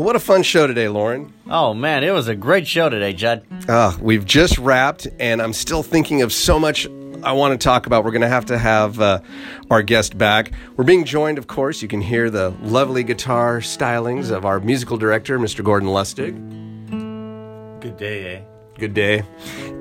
Well, what a fun show today, Lauren. Oh man, it was a great show today, Judd. Uh, we've just wrapped, and I'm still thinking of so much I want to talk about. We're going to have to have uh, our guest back. We're being joined, of course, you can hear the lovely guitar stylings of our musical director, Mr. Gordon Lustig. Good day, eh? Good day.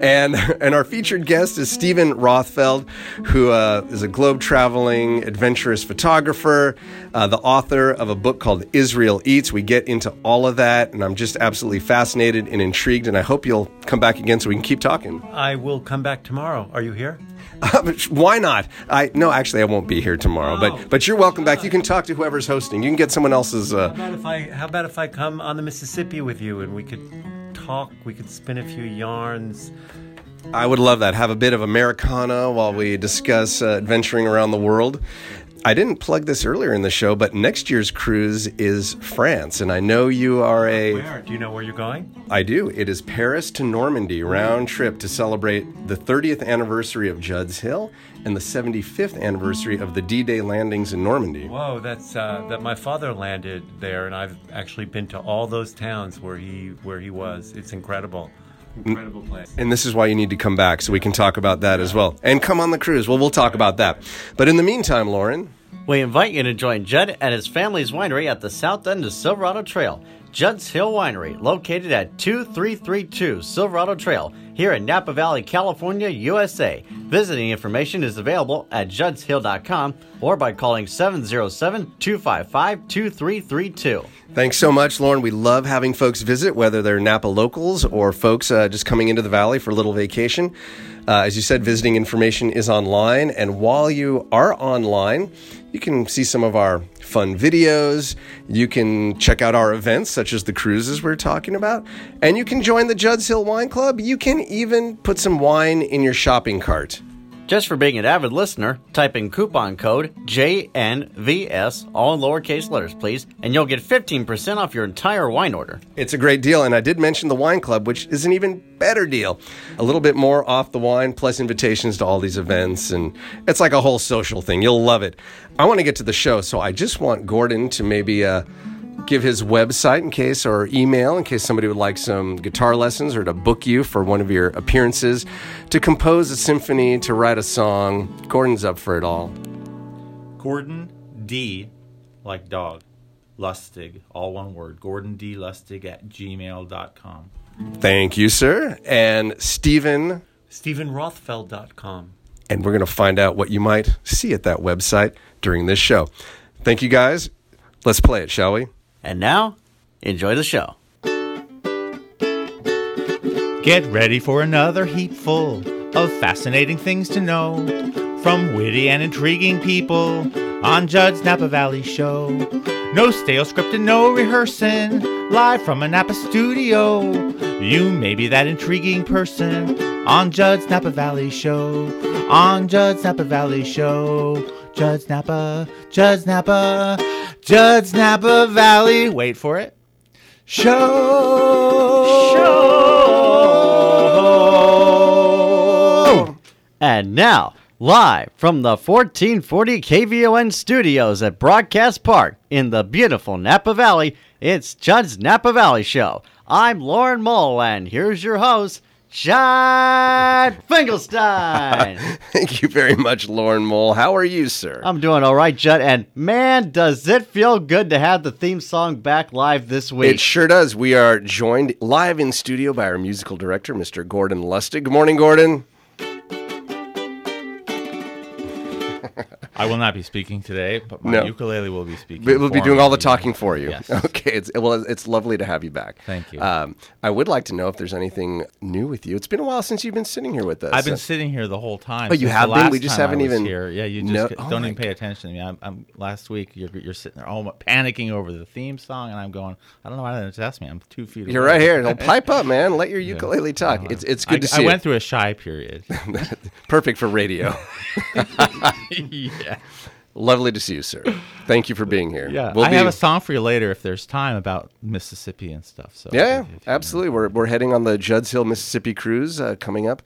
And and our featured guest is Stephen Rothfeld, who uh, is a globe traveling adventurous photographer, uh, the author of a book called Israel Eats. We get into all of that, and I'm just absolutely fascinated and intrigued. And I hope you'll come back again so we can keep talking. I will come back tomorrow. Are you here? Uh, why not? I no, actually, I won't be here tomorrow. Oh, but but you're welcome back. You can talk to whoever's hosting. You can get someone else's. Uh, How about if I how about if I come on the Mississippi with you and we could talk, we could spin a few yarns. I would love that. Have a bit of Americana while we discuss uh, adventuring around the world. I didn't plug this earlier in the show, but next year's cruise is France, and I know you are a. Where? Do you know where you're going? I do. It is Paris to Normandy round trip to celebrate the 30th anniversary of Judd's Hill and the 75th anniversary of the D-Day landings in Normandy. Whoa, that's uh, that my father landed there, and I've actually been to all those towns where he where he was. It's incredible, incredible place. And this is why you need to come back so we can talk about that as well. And come on the cruise. Well, we'll talk about that. But in the meantime, Lauren, We invite you to join Judd and his family's winery at the south end of Silverado Trail. Judd's Hill Winery, located at 2332 Silverado Trail, here in Napa Valley, California, USA. Visiting information is available at juddshill.com or by calling 707 255 2332. Thanks so much, Lauren. We love having folks visit, whether they're Napa locals or folks uh, just coming into the valley for a little vacation. Uh, as you said, visiting information is online. And while you are online, you can see some of our fun videos. You can check out our events, such as the cruises we're talking about. And you can join the Judd's Hill Wine Club. You can even put some wine in your shopping cart. Just for being an avid listener, type in coupon code JNVS, all lowercase letters, please, and you'll get 15% off your entire wine order. It's a great deal. And I did mention the wine club, which is an even better deal. A little bit more off the wine, plus invitations to all these events. And it's like a whole social thing. You'll love it. I want to get to the show. So I just want Gordon to maybe uh, give his website in case, or email in case somebody would like some guitar lessons or to book you for one of your appearances, to compose a symphony, to write a song. Gordon's up for it all. Gordon D, like dog, Lustig, all one word. Gordon D Lustig at gmail.com. Thank you, sir. And Stephen. StephenRothfeld.com. and we're going to find out what you might see at that website during this show. Thank you guys. Let's play it, shall we? And now, enjoy the show. Get ready for another heap full of fascinating things to know from witty and intriguing people on Judd's Napa Valley Show. No stale script and no rehearsing, live from a Napa studio. You may be that intriguing person on Judd's Napa Valley Show. On Judd's Napa Valley Show. Judd's Napa, Judd's Napa, Judd's Napa Valley. Wait for it. Show. Show. And now, live from the 1440 KVON studios at Broadcast Park in the beautiful Napa Valley, it's Judd's Napa Valley Show. I'm Lauren Mull, and here's your host, Judd Finkelstein. Thank you very much, Lauren Mole. How are you, sir? I'm doing all right, Judd, and man, does it feel good to have the theme song back live this week. it sure does. We are joined live in studio by our musical director, Mr. Gordon Lustig. Good morning, Gordon. I will not be speaking today, but my No. ukulele will be speaking. We'll be for doing all the talking for you. Yes. Okay. It's, well, it's lovely to have you back. Thank you. Um, I would like to know if there's anything new with you. It's been a while since you've been sitting here with us. I've been sitting here the whole time. Oh, you have been? We just haven't even- here. Yeah, you just No- oh don't even pay attention to me. I'm, I'm last week. You're you're sitting there, all panicking over the theme song, and I'm going. I don't know why they didn't ask me. I'm two feet. You're right here. Well, pipe up, man. Let your ukulele talk. It's it's good I, to see. I went it. through a shy period. Perfect for radio. yeah, Lovely to see you, sir. Thank you for being here. yeah. We'll I be- have a song for you later if there's time about Mississippi and stuff. So Yeah, if- if you- absolutely. We're we're heading on the Judd's Hill, Mississippi cruise uh, coming up,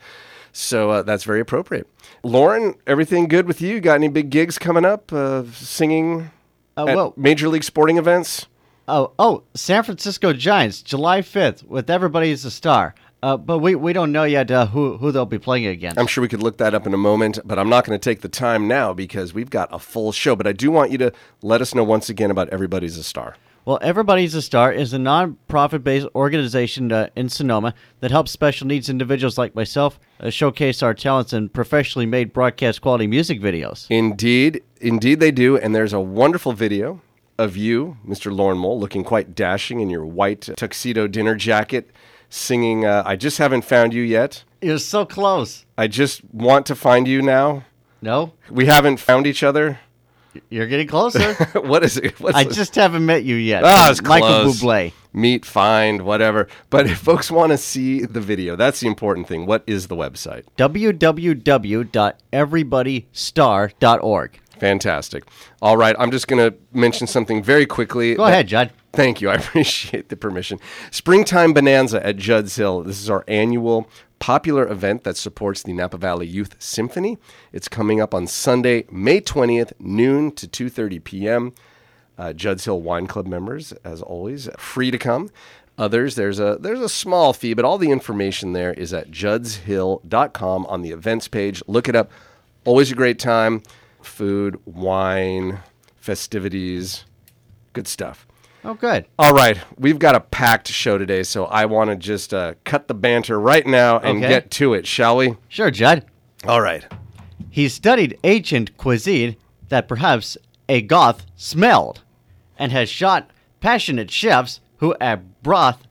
so uh, that's very appropriate. Lauren, everything good with you? Got any big gigs coming up? Uh, singing Uh, at well, major league sporting events? Oh, oh, San Francisco Giants, July 5th, with Everybody's a Star. Uh, but we, we don't know yet uh, who, who they'll be playing against. I'm sure we could look that up in a moment, but I'm not going to take the time now because we've got a full show. But I do want you to let us know once again about Everybody's a Star. Well, Everybody's a Star is a non-profit based organization uh, in Sonoma that helps special needs individuals like myself uh, showcase our talents in professionally made broadcast quality music videos. Indeed, indeed they do. And there's a wonderful video of you, Mr. Lauren Mole, looking quite dashing in your white tuxedo dinner jacket, singing uh, I Just Haven't Found You Yet. You're so close. I just want to find you now. No, We haven't found each other. you're getting closer. what is it? What's I it? just haven't met you yet. Ah, it's Michael close. Bublé. Meet, find, whatever. But if folks want to see the video, that's the important thing. What is the website? www.everybodystar.org. Fantastic. All right, I'm just going to mention something very quickly. Go ahead, Judd. Thank you. I appreciate the permission. Springtime Bonanza at Judd's Hill. This is our annual popular event that supports the Napa Valley Youth Symphony. It's coming up on Sunday, May 20th, noon to 2:30 p.m. Uh, Judd's Hill Wine Club members, as always, free to come. Others, there's a there's a small fee, but all the information there is at juddshill.com on the events page. Look it up. Always a great time. Food, wine, festivities, good stuff. Oh, good. All right, we've got a packed show today, so I want to just uh, cut the banter right now and Okay. get to it, shall we? Sure, Judd. All right. He studied ancient cuisine that perhaps a Goth smelled, and has shot passionate chefs who at broth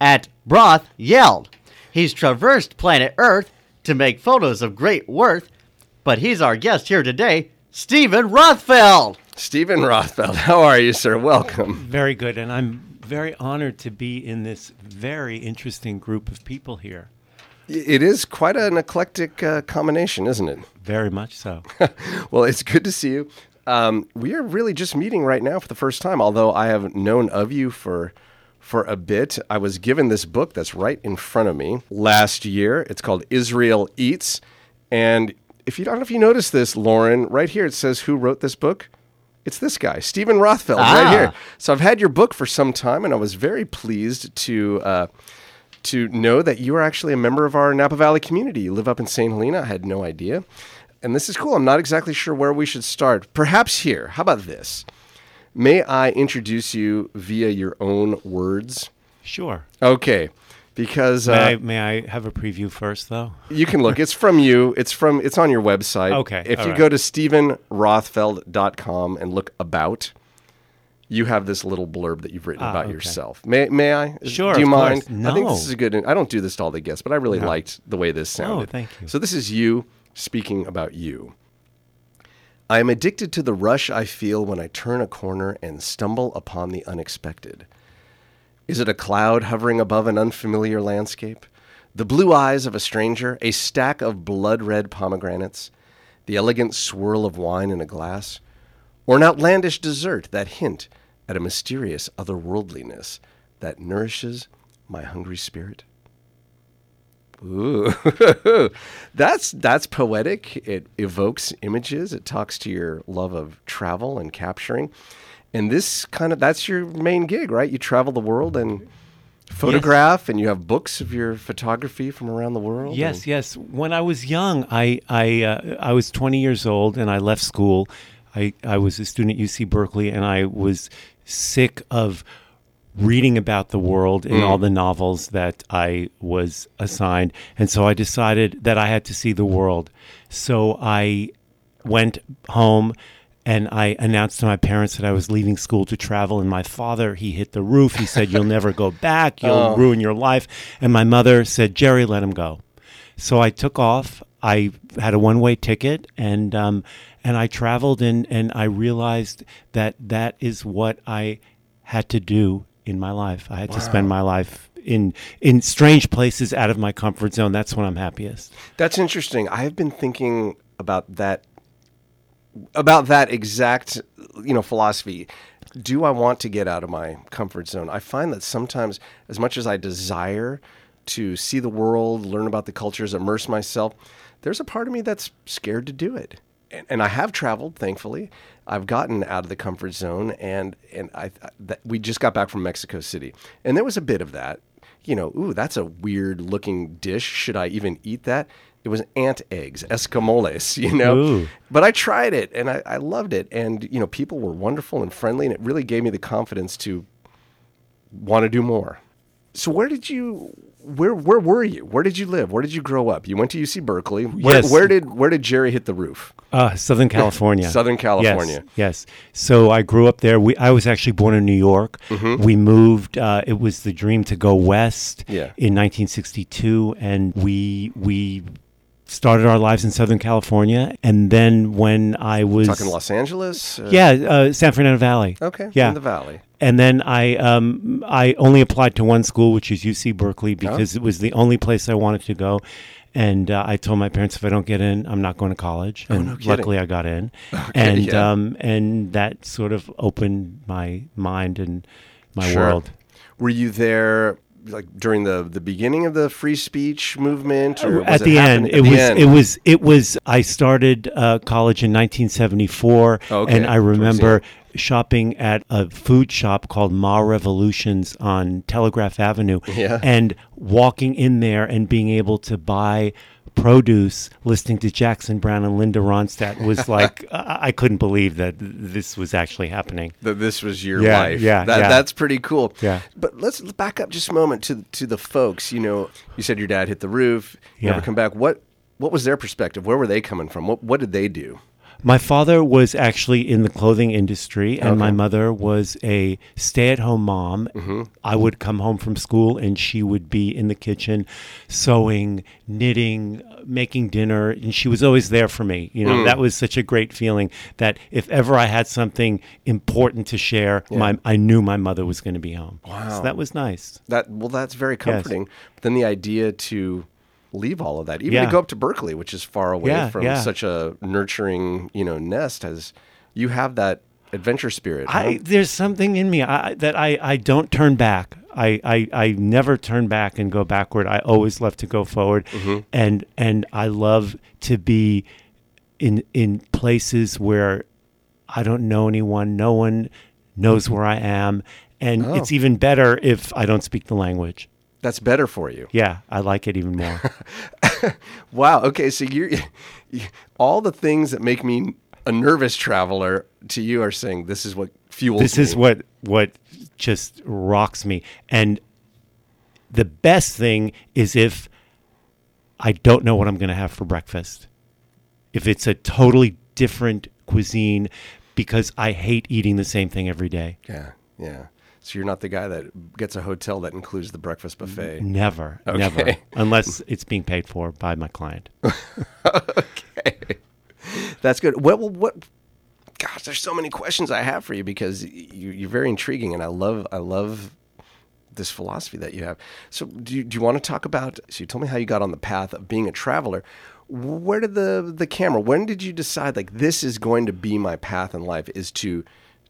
at broth yelled. He's traversed planet Earth to make photos of great worth, but he's our guest here today, Stephen Rothfeld. Stephen Rothfeld, how are you, sir? Welcome. Very good, and I'm very honored to be in this very interesting group of people here. It is quite an eclectic uh, combination, isn't it? Very much so. Well, it's good to see you. Um, we are really just meeting right now for the first time, although I have known of you for for a bit. I was given this book that's right in front of me last year. It's called Israel Eats, and if you I don't know if you noticed this, Lauren, right here it says who wrote this book. It's this guy, Stephen Rothfeld, right Ah. here. So I've had your book for some time, and I was very pleased to. Uh, to know that you are actually a member of our Napa Valley community. You live up in St. Helena. I had no idea. And this is cool. I'm not exactly sure where we should start. Perhaps here. How about this? May I introduce you via your own words? Sure. Okay. Because May, uh, I, may I have a preview first, though? you can look. It's from you. It's from. It's on your website. Okay, If you right. go to stephenrothfeld.com and look about, you have this little blurb that you've written Ah, about okay. yourself. May May I? Sure, Do you mind? course. I think this is a good. I don't do this to all the guests, but I really liked the way this sounded. Oh, thank you. So this is you speaking about you. I am addicted to the rush I feel when I turn a corner and stumble upon the unexpected. Is it a cloud hovering above an unfamiliar landscape? The blue eyes of a stranger? A stack of blood red pomegranates? The elegant swirl of wine in a glass? Or an outlandish dessert that hint at a mysterious otherworldliness that nourishes my hungry spirit? Ooh, that's that's poetic. It evokes images. It talks to your love of travel and capturing. And this kind of that's your main gig, right? You travel the world and photograph, and you have books of your photography from around the world. Yes, and- yes. When I was young, I I uh, I was 20 years old and I left school. I I was a student at UC Berkeley and I was sick of reading about the world in all the novels that I was assigned, and so I decided that I had to see the world. So I went home and I announced to my parents that I was leaving school to travel. And my father, he hit the roof. He said, "You'll never go back. You'll ruin your life." And my mother said, "Jerry, let him go." So I took off. I had a one-way ticket, and um, and I traveled, and and I realized that that is what I had to do in my life. I had to spend my life in in strange places, out of my comfort zone. That's when I'm happiest. That's interesting. I have been thinking about that about that exact you know philosophy. Do I want to get out of my comfort zone? I find that sometimes as much as I desire to see the world, learn about the cultures, immerse myself, there's a part of me that's scared to do it. and, and I have traveled, thankfully. I've gotten out of the comfort zone, and and I that, we just got back from Mexico City, and there was a bit of that. You know, ooh, that's a weird looking dish. Should I even eat that? It was ant eggs, escamoles, you know. Ooh. But I tried it, and I, I loved it, and you know, people were wonderful and friendly, and it really gave me the confidence to want to do more. So where did you where where were you? Where did you live? Where did you grow up? You went to UC Berkeley. Where, Yes. where did where did Jerry hit the roof? Uh, Southern California. Southern California. Yes, So I grew up there. We, I was actually born in New York. We moved. Uh, it was the dream to go west Mm-hmm. Yeah. in 1962, and we we started our lives in Southern California. And then when I was Talking Los Angeles? Uh, yeah, uh, San Fernando Valley. Okay. Yeah. In the valley. And then I um, I only applied to one school, which is UC Berkeley, because it was the only place I wanted to go. And uh, I told my parents if I don't get in, I'm not going to college. And Oh, no luckily, I got in, and yeah. um, and that sort of opened my mind and my Sure. world. Were you there like during the the beginning of the free speech movement or At the end, at it the was end? it was it was. I started uh, college in 1974, Okay, and I remember shopping at a food shop called Ma Revolutions on Telegraph Avenue, Yeah. and walking in there and being able to buy produce, listening to Jackson Browne and Linda Ronstadt was like I, I couldn't believe that this was actually happening. that this was your Yeah, life. yeah, that, yeah. That's pretty cool. Yeah. But let's back up just a moment to to the folks. You know, you said your dad hit the roof, Yeah. never come back. What what was their perspective? Where were they coming from? What what did they do? My father was actually in the clothing industry, and my mother was a stay at home mom. Mm-hmm. I would come home from school, and she would be in the kitchen sewing, knitting, making dinner, and she was always there for me. You know, mm. that was such a great feeling that if ever I had something important to share, my, I knew my mother was going to be home. Wow. So that was nice. That well, that's very comforting. But then the idea to leave all of that, even Yeah. to go up to Berkeley, which is far away Yeah, from yeah. such a nurturing, you know, nest, has you have that adventure spirit. I there's something in me I, that I, I don't turn back. I, I, I never turn back and go backward. I always love to go forward, mm-hmm. and and I love to be in in places where I don't know anyone. No one knows where I am, and oh. it's even better if I don't speak the language. That's better for you. Yeah, I like it even more. Wow. Okay. So you're all the things that make me a nervous traveler to you are saying this is what fuels. this is what what just rocks me and the best thing is if i don't know what i'm going to have for breakfast if it's a totally different cuisine because i hate eating the same thing every day Yeah. Yeah. So you're not the guy that gets a hotel that includes the breakfast buffet. never never unless it's being paid for by my client okay, That's good. What? What? what gosh, there's so many questions I have for you because you, you're very intriguing, and I love. I love this philosophy that you have. So, do you, do you want to talk about? So, you told me how you got on the path of being a traveler. Where did the the camera? When did you decide like this is going to be my path in life? Is to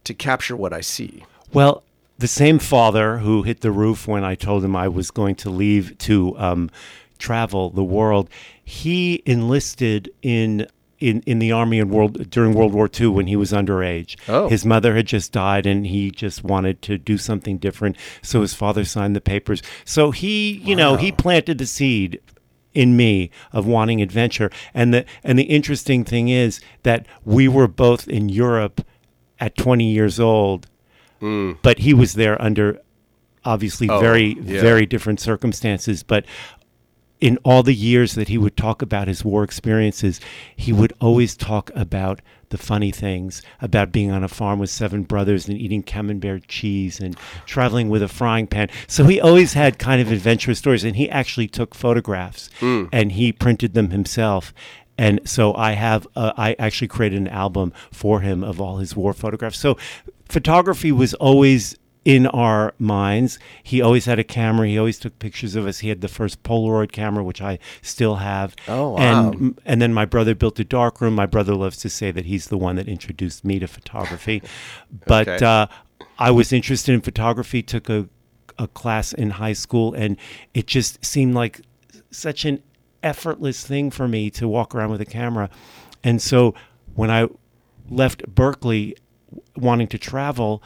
to capture what I see. Well, the same father who hit the roof when I told him I was going to leave to um, travel the world, he enlisted in. In, in the army in world during World War II when he was underage. Oh. His mother had just died and he just wanted to do something different. So his father signed the papers. So he, you know, he planted the seed in me of wanting adventure. And the and the interesting thing is that we were both in Europe at 20 years old but he was there under obviously very yeah. very different circumstances. But in all the years that he would talk about his war experiences he would always talk about the funny things about being on a farm with seven brothers and eating camembert cheese and traveling with a frying pan. So he always had kind of adventurous stories and he actually took photographs and he printed them himself. And so I have, uh, I actually created an album for him of all his war photographs. So photography was always in our minds. He always had a camera. He always took pictures of us. He had the first Polaroid camera, which I still have. Oh, wow. And and then my brother built a darkroom. My brother loves to say that he's the one that introduced me to photography. But Okay. uh, I was interested in photography. Took a a class in high school, and it just seemed like such an effortless thing for me to walk around with a camera. And so when I left Berkeley wanting to travel,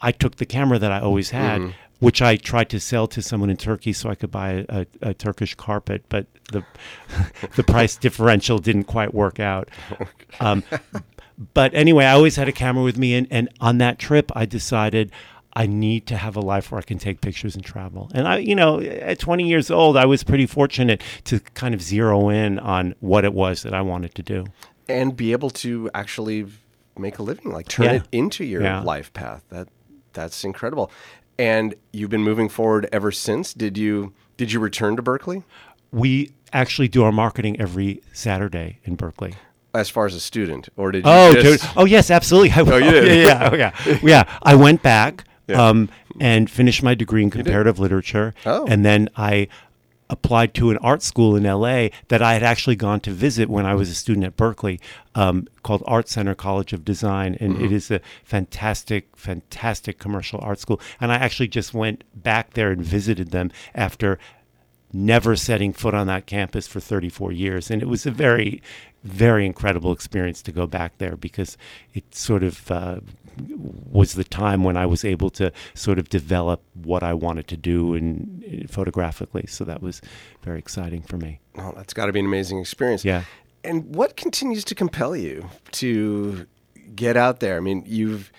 I took the camera that I always had, Mm-hmm. which I tried to sell to someone in Turkey so I could buy a, a, Turkish carpet, but the the price differential didn't quite work out. Um, but anyway, I always had a camera with me, and, and on that trip, I decided I need to have a life where I can take pictures and travel. And I, you know, at 20 years old, I was pretty fortunate to kind of zero in on what it was that I wanted to do. and be able to actually make a living, like turn Yeah. it into your Yeah. life path. That that's incredible. And you've been moving forward ever since. Did you did you return to Berkeley We actually do our marketing every Saturday in Berkeley. as far as a student, or did you? Oh, just, oh yes, absolutely. I, oh, you did? Yeah, yeah, oh, yeah. yeah. I went back Yeah. um, and finished my degree in comparative literature, Oh. and then I applied to an art school in LA that I had actually gone to visit when I was a student at Berkeley, um, called Art Center College of Design, and Mm-hmm. it is a fantastic, fantastic commercial art school. And I actually just went back there and visited them after never setting foot on that campus for 34 years. And it was a very, very incredible experience to go back there because it sort of uh, was the time when I was able to sort of develop what I wanted to do and eh, photographically. So that was very exciting for me. Oh, that's got to be an amazing experience. Yeah. And what continues to compel you to get out there? I mean, you've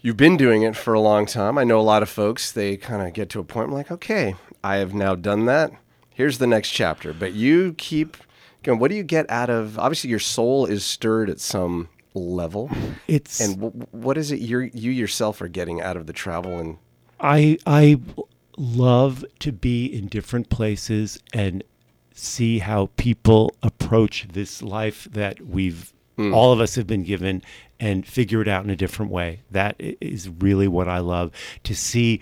you've been doing it for a long time. I know a lot of folks. They kind of get to a point like, okay, I have now done that. Here's the next chapter. But you keep going. What do you get out of? Obviously, your soul is stirred at some level. It's And w- what is it you you yourself are getting out of the travel and I I love to be in different places and see how people approach this life that we've hmm. all of us have been given and figure it out in a different way. That is really what I love to see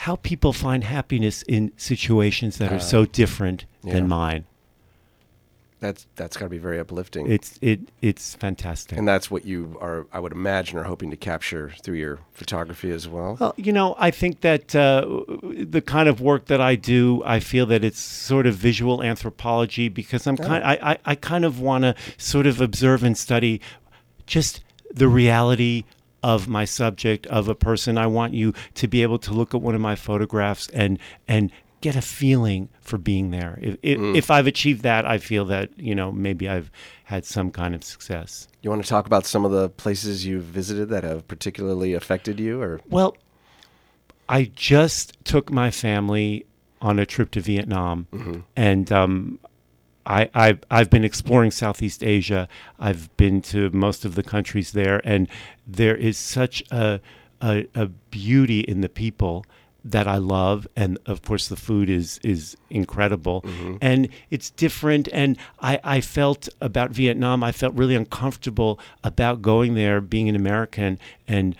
how people find happiness in situations that are ah. so different yeah. than mine. That's that's got to be very uplifting. It's it it's fantastic. and that's what you are, I would imagine, are hoping to capture through your photography as well. Well, you know, I think that uh, the kind of work that I do, I feel that it's sort of visual anthropology because I'm kind, I, I, I kind of want to sort of observe and study just the reality of my subject of a person. I want you to be able to look at one of my photographs and and get a feeling for being there. If if, if I've achieved that, I feel that you know maybe I've had some kind of success. You want to talk about some of the places you've visited that have particularly affected you, or Well, I just took my family on a trip to Vietnam, and um, I, I've, I've been exploring Southeast Asia. I've been to most of the countries there, and there is such a, a, a beauty in the people that I love, and of course the food is is incredible, mm-hmm. and it's different. And I, I felt about Vietnam, I felt really uncomfortable about going there, being an American, and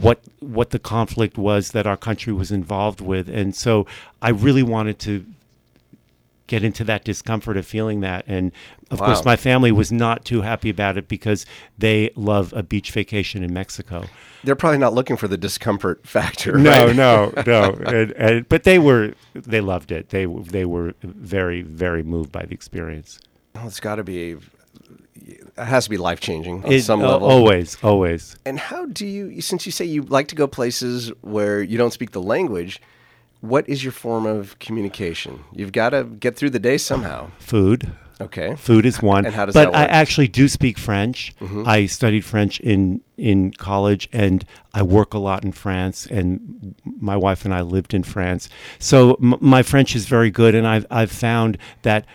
what what the conflict was that our country was involved with, and so I really wanted to get into that discomfort of feeling that. And of Wow. course, my family was not too happy about it because they love a beach vacation in Mexico. they're probably not looking for the discomfort factor. No, right? no, no. and, and, but they were they loved it. They they were very very moved by the experience. Well, it's got to be. It has to be life changing on It- some uh, level. always, always. And how do you, since you say you like to go places where you don't speak the language, what is your form of communication? You've got to get through the day somehow. Food. Okay. Food is one. And how does but that I work? Mm-hmm. actually do speak French. I studied French in in college, and I work a lot in France. And my wife and I lived in France, so m- my French is very good. And I've I've found that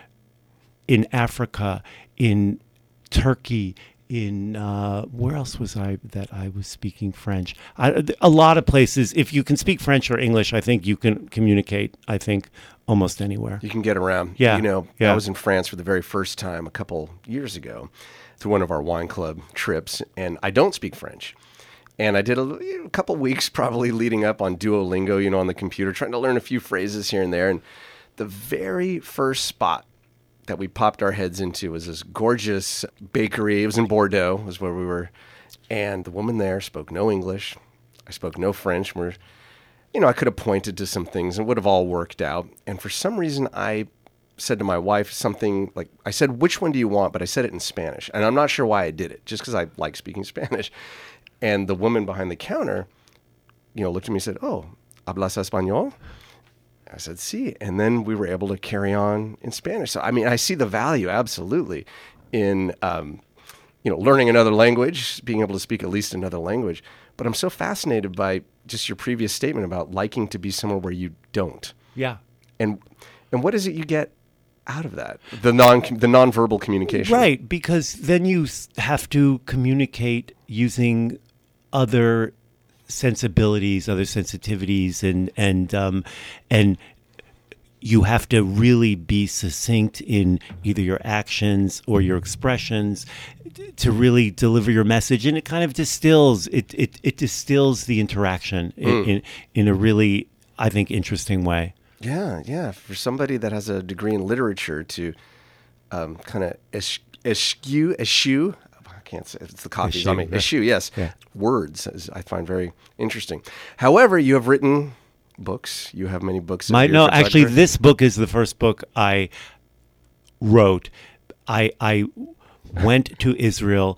in Africa, in Turkey, in uh, where else was I that I was speaking French? I, a lot of places. If you can speak French or English, I think you can communicate. I think almost anywhere. You can get around. Yeah, You know, yeah. I was in France for the very first time a couple years ago through one of our wine club trips, and I don't speak French. And I did a, a couple weeks probably leading up on Duolingo, you know, on the computer, trying to learn a few phrases here and there. And the very first spot that we popped our heads into was this gorgeous bakery. It was in Bordeaux, was where we were. And the woman there spoke no English. I spoke no French. We're you know, I could have pointed to some things and would have all worked out. And for some reason, I said to my wife something like, I said, which one do you want? But I said it in Spanish. And I'm not sure why I did it, just because I like speaking Spanish. And the woman behind the counter, you know, looked at me and said, Oh, hablas español? I said, see. And then we were able to carry on in Spanish. So, I mean, I see the value absolutely in, um, you know, learning another language, being able to speak at least another language. But I'm so fascinated by just your previous statement about liking to be somewhere where you don't. Yeah. And and what is it you get out of that? The non the nonverbal communication. Right, because then you have to communicate using other sensibilities, other sensitivities, and and um, and you have to really be succinct in either your actions or your expressions to really deliver your message, and it kind of distills it it, it distills the interaction in, in in a really I think interesting way. Yeah, yeah. For somebody that has a degree in literature to um, kind of esch- eschew, eschew, can't say it's the coffee's on me. Eschew, yeah. Eschew, yes. Yeah. Words is, I find very interesting. However, you have written books. You have many books. My no, actually, this book is the first book I wrote. I I went to Israel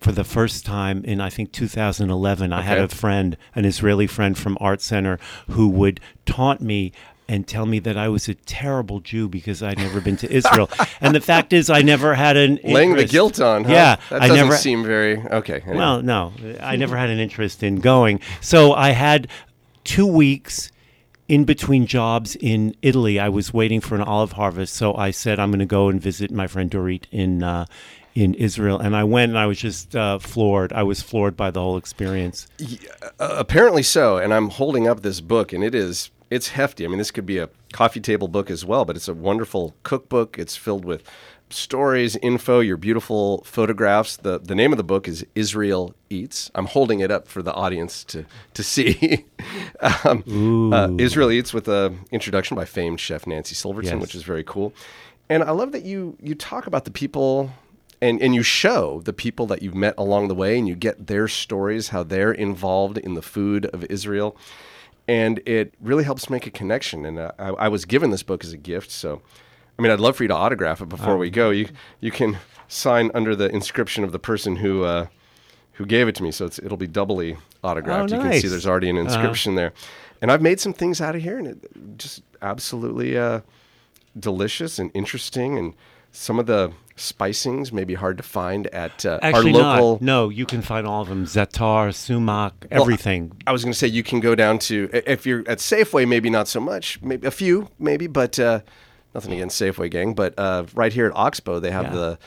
for the first time in I think 2011. I had a friend, an Israeli friend from Art Center, who would taunt me and tell me that I was a terrible Jew because I'd never been to Israel. and the fact is, I never had an laying the guilt on. Huh? Yeah, that I doesn't never seem very okay. anyway. well, no, I never had an interest in going. So I had two weeks in between jobs in Italy. I was waiting for an olive harvest, so I said I'm going to go and visit my friend Dorit in uh, in Israel, and I went, and I was just uh, floored. I was floored by the whole experience. Uh, apparently so and i'm holding up this book and it is it's hefty. I mean this could be a coffee table book as well but it's a wonderful cookbook. It's filled with stories info your beautiful photographs. The the name of the book is israel eats. I'm holding it up for the audience to to see. Um, uh, israel eats with a introduction by famed chef nancy silverton Yes. which is very cool. And i love that you you talk about the people and and you show the people that you've met along the way and you get their stories how they're involved in the food of israel and it really helps make a connection. And uh, I, I was given this book as a gift so i mean i'd love for you to autograph it before we go. You you can sign under the inscription of the person who uh, who gave it to me so it's, it'll be doubly autographed. Oh, you can see there's already an inscription there. And i've made some things out of here and it just absolutely uh, delicious and interesting and some of the spicings may be hard to find at uh, Actually, our local not. No, you can find all of them: zatar, sumac, everything. I was going to say you can go down to if you're at Safeway, maybe not so much, maybe a few, maybe, but uh, nothing against Safeway gang. But uh, right here at Oxbow, they have Yeah. the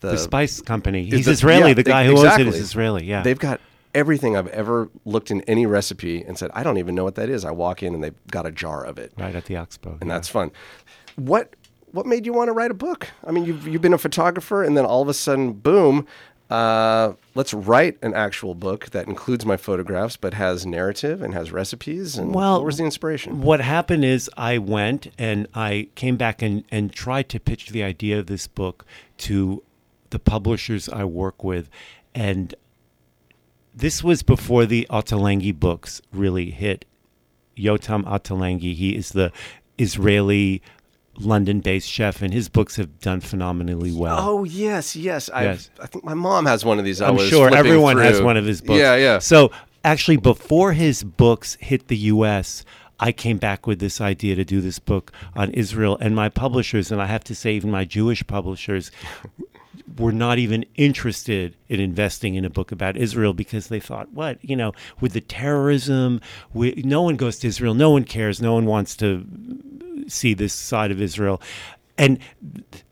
the, the spice company. He's the- Israeli. yeah, the guy who owns it is Israeli. Yeah. They've got everything I've ever looked in any recipe and said I don't even know what that is. I walk in and they've got a jar of it, right at the Oxbow. and that's fun. What what made you want to write a book? I mean, you've you've been a photographer, and then all of a sudden, boom. Uh, let's write an actual book that includes my photographs, but has narrative and has recipes. And Well, what was the inspiration? What happened is I went and I came back and, and tried to pitch the idea of this book to the publishers I work with. And this was before the Ottolenghi books really hit. Yotam Ottolenghi, he is the Israeli London based chef, and his books have done phenomenally well. Oh yes, yes. I Yes. I think my mom has one of these. I I'm was sure everyone has one of his books. Yeah, yeah. So actually, before his books hit the U.S., I came back with this idea to do this book on Israel, and my publishers, and I have to say, even my Jewish publishers, were not even interested in investing in a book about Israel because they thought, what, you know, with the terrorism, we, no one goes to Israel, no one cares, no one wants to see this side of Israel. And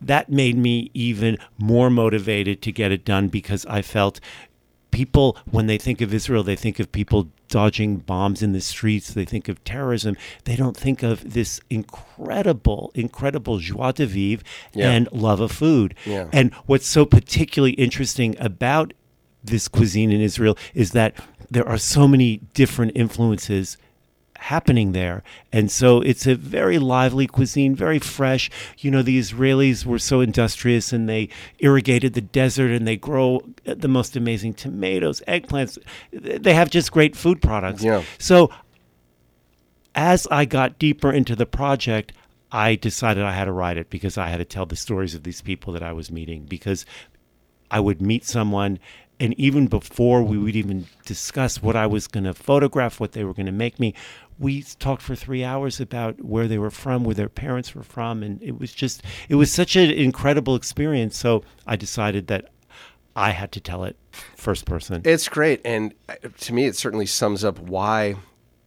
that made me even more motivated to get it done because I felt people, when they think of Israel, they think of people dodging bombs in the streets, they think of terrorism. They don't think of this incredible, incredible joie de vivre Yeah. and love of food. Yeah. And what's so particularly interesting about this cuisine in Israel is that there are so many different influences happening there. And so it's a very lively cuisine, very fresh. You know, the Israelis were so industrious and they irrigated the desert and they grow the most amazing tomatoes, eggplants. They have just great food products. Yeah. So as I got deeper into the project, I decided I had to write it because I had to tell the stories of these people that I was meeting because I would meet someone and even before we would even discuss what I was going to photograph, what they were going to make me, we talked for three hours about where they were from, where their parents were from, and it was just it was such an incredible experience. So I decided that I had to tell it first person. It's great. And uh, to me, it certainly sums up why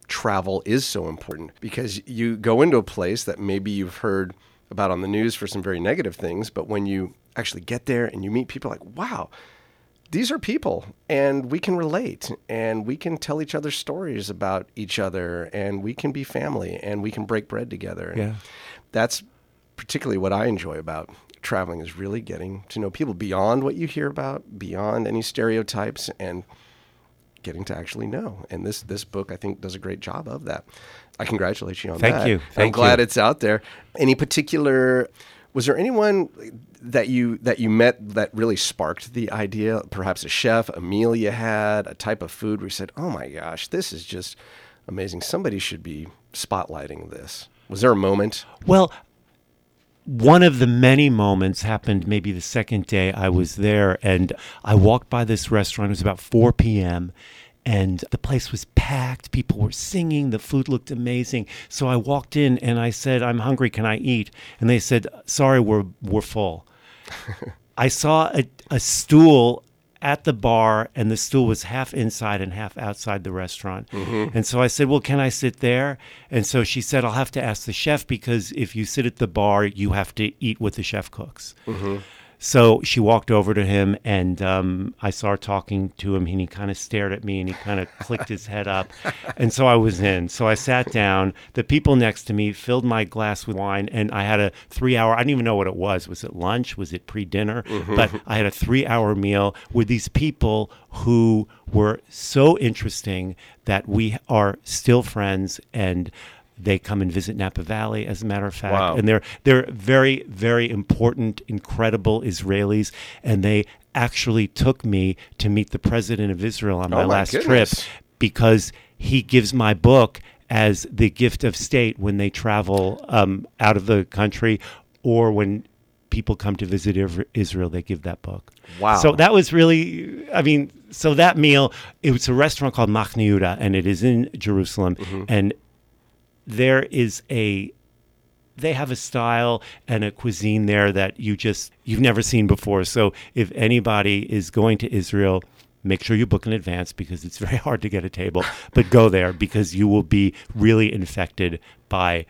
travel is so important because you go into a place that maybe you've heard about on the news for some very negative things, but when you actually get there and you meet people like, wow, these are people and we can relate and we can tell each other stories about each other and we can be family and we can break bread together. And Yeah. That's particularly what I enjoy about traveling is really getting to know people beyond what you hear about, beyond any stereotypes and getting to actually know. And this this book I think does a great job of that. I congratulate you on that. Thank that. you. I'm glad you. it's out there. Any particular was there anyone that you that you met that really sparked the idea? Perhaps a chef, a meal you had, a type of food where you said, "Oh my gosh, this is just amazing. Somebody should be spotlighting this." Was there a moment? Well, one of the many moments happened maybe the second day I was there, and I walked by this restaurant. It was about 4 p.m., and the place was packed. People were singing. The food looked amazing. So I walked in and I said, I'm hungry. Can I eat? And they said, Sorry, we're, we're full. I saw a, a stool at the bar, and the stool was half inside and half outside the restaurant. Mm-hmm. And so I said, Well, can I sit there? And so she said, I'll have to ask the chef because if you sit at the bar, you have to eat what the chef cooks. Mm-hmm. So she walked over to him, and um, I saw her talking to him, and he kind of stared at me, and he kind of clicked his head up, and so I was in. So I sat down. The people next to me filled my glass with wine, and I had a three-hour. I didn't even know what it was. Was it lunch? Was it pre-dinner? But I had a three-hour meal with these people who were so interesting that we are still friends, and they come and visit Napa Valley, as a matter of fact, Wow. and they're they're very very important, incredible Israelis, and they actually took me to meet the president of Israel on my, Oh, my last goodness. trip because he gives my book as the gift of state when they travel um, out of the country or when people come to visit Israel, they give that book. Wow. So that was really, I mean, so that meal, it was a restaurant called Machne and it is in Jerusalem. And there is a they have a style and a cuisine there that you just you've never seen before. So if anybody is going to Israel, make sure you book in advance because it's very hard to get a table. But go there because you will be really infected by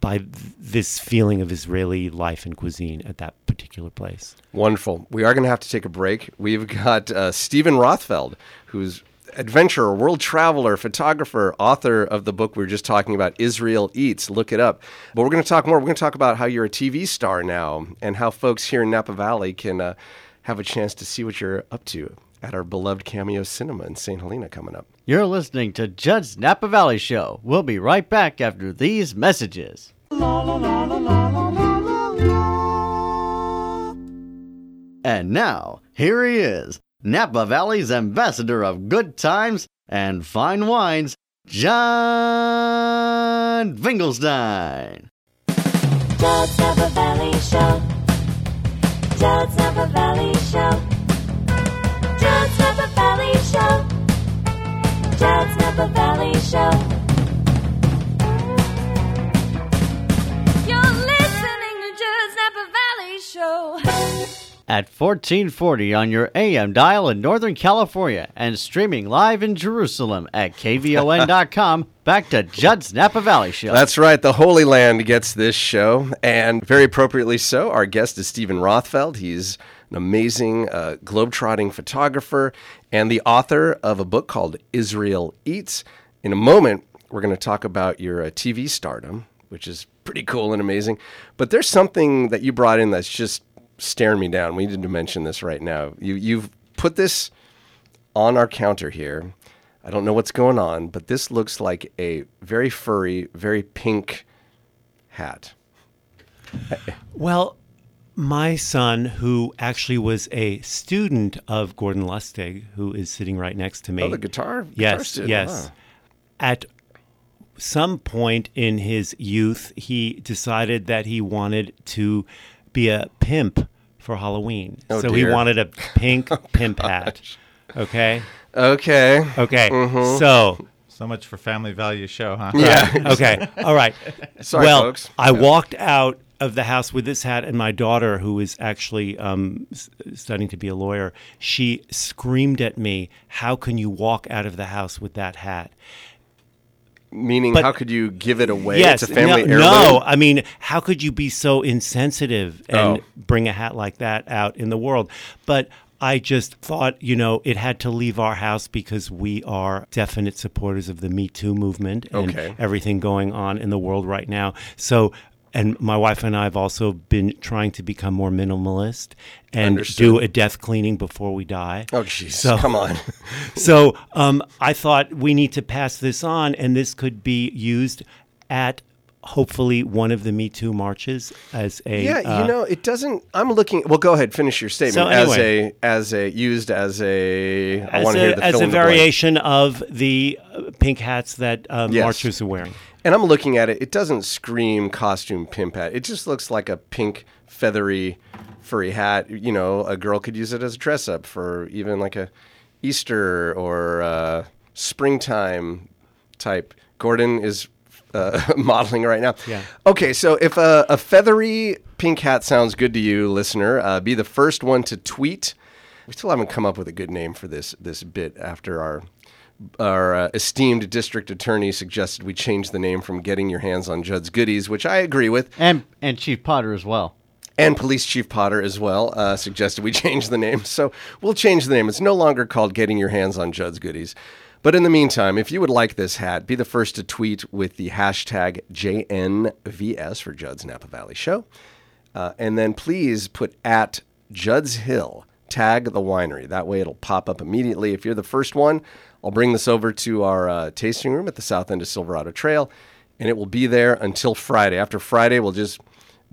by this feeling of Israeli life and cuisine at that particular place. Wonderful. We are going to have to take a break. We've got uh, Stephen Rothfeld, who's adventurer, world traveler, photographer, author of the book we were just talking about, Israel Eats. Look it up. But we're going to talk more. We're going to talk about how you're a TV star now and how folks here in Napa Valley can uh, have a chance to see what you're up to at our beloved Cameo Cinema in St. Helena coming up. You're listening to Judd's Napa Valley Show. We'll be right back after these messages. And now, here he is, Napa Valley's ambassador of good times and fine wines, John Finkelstein. Judd's Napa Valley Show. Judd's Napa Valley Show. Judd's Napa Valley Show. Judd's Napa Valley Show. You're listening to Judd's Napa Valley Show. At 1440 on your AM dial in Northern California and streaming live in Jerusalem at KVON.com. Back to Judd's Napa Valley Show. That's right. The Holy Land gets this show, and very appropriately so. Our guest is Stephen Rothfeld. He's an amazing uh, globetrotting photographer and the author of a book called Israel Eats. In a moment, we're going to talk about your uh, TV stardom, which is pretty cool and amazing. But there's something that you brought in that's just staring me down. We need to mention this right now. You, you've put this on our counter here. I don't know what's going on, but this looks like a very furry, very pink hat. Well, my son, who actually was a student of Gordon Lustig, who is sitting right next to me. Oh, the guitar. Yes, yes. Wow. At some point in his youth, he decided that he wanted to be a pimp for Halloween. Oh, so he wanted a pink pimp hat. Okay. Okay. Okay. Mm-hmm. So So much for Family Value Show, huh? Yeah. okay. All right. Sorry, well, folks. I walked out of the house with this hat, and my daughter, who is actually um, studying to be a lawyer, she screamed at me, "How can you walk out of the house with that hat?" Meaning, But- how could you give it away? yes, it's a family no, heirloom. no. I mean, how could you be so insensitive and Oh. bring a hat like that out in the world? But I just thought, you know, it had to leave our house because we are definite supporters of the Me Too movement and Okay. everything going on in the world right now. So, and my wife and I have also been trying to become more minimalist and Understood. do a death cleaning before we die. Oh, jeez. So- Come on. So um, I thought we need to pass this on, and this could be used at hopefully one of the Me Too marches as a Yeah, uh, you know, it doesn't. I'm looking. Well, go ahead. Finish your statement. So anyway, as a as a used as a. I as want to hear a, the as a the blank. variation of the uh, pink hats that um, Yes. marchers are wearing. And I'm looking at it. It doesn't scream costume pimp hat. It just looks like a pink feathery furry hat. You know, a girl could use it as a dress up for even like a Easter or uh, springtime type. Gordon is uh, modeling right now. Yeah. Okay, so if a, a feathery pink hat sounds good to you, listener, uh, be the first one to tweet. We still haven't come up with a good name for this this bit after our our uh, esteemed district attorney suggested we change the name from Getting Your Hands on Judd's Goodies, which I agree with, And and Chief Potter as well. and Police Chief Potter as well uh, suggested we change the name. So we'll change the name. It's no longer called Getting Your Hands on Judd's Goodies. But in the meantime, if you would like this hat, be the first to tweet with the hashtag JNVS for Judd's Napa Valley Show. Uh, and then please put at Judd's Hill, tag the winery. That way it'll pop up immediately. If you're the first one, I'll bring this over to our uh, tasting room at the south end of Silverado Trail, and it will be there until Friday. After Friday, we'll just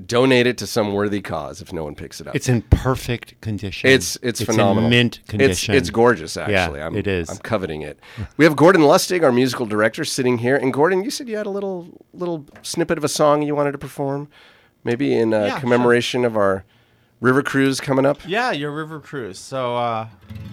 donate it to some worthy cause if no one picks it up. It's in perfect condition. It's it's, in phenomenal. mint It's condition. it's gorgeous Yeah, actually. I'm, it is. I'm coveting it. We have Gordon Lustig, our musical director, sitting here. And Gordon, you said you had a little little snippet of a song you wanted to perform, maybe in uh, Yeah, commemoration of our river cruise coming up. Yeah, your river cruise. So uh, I'll-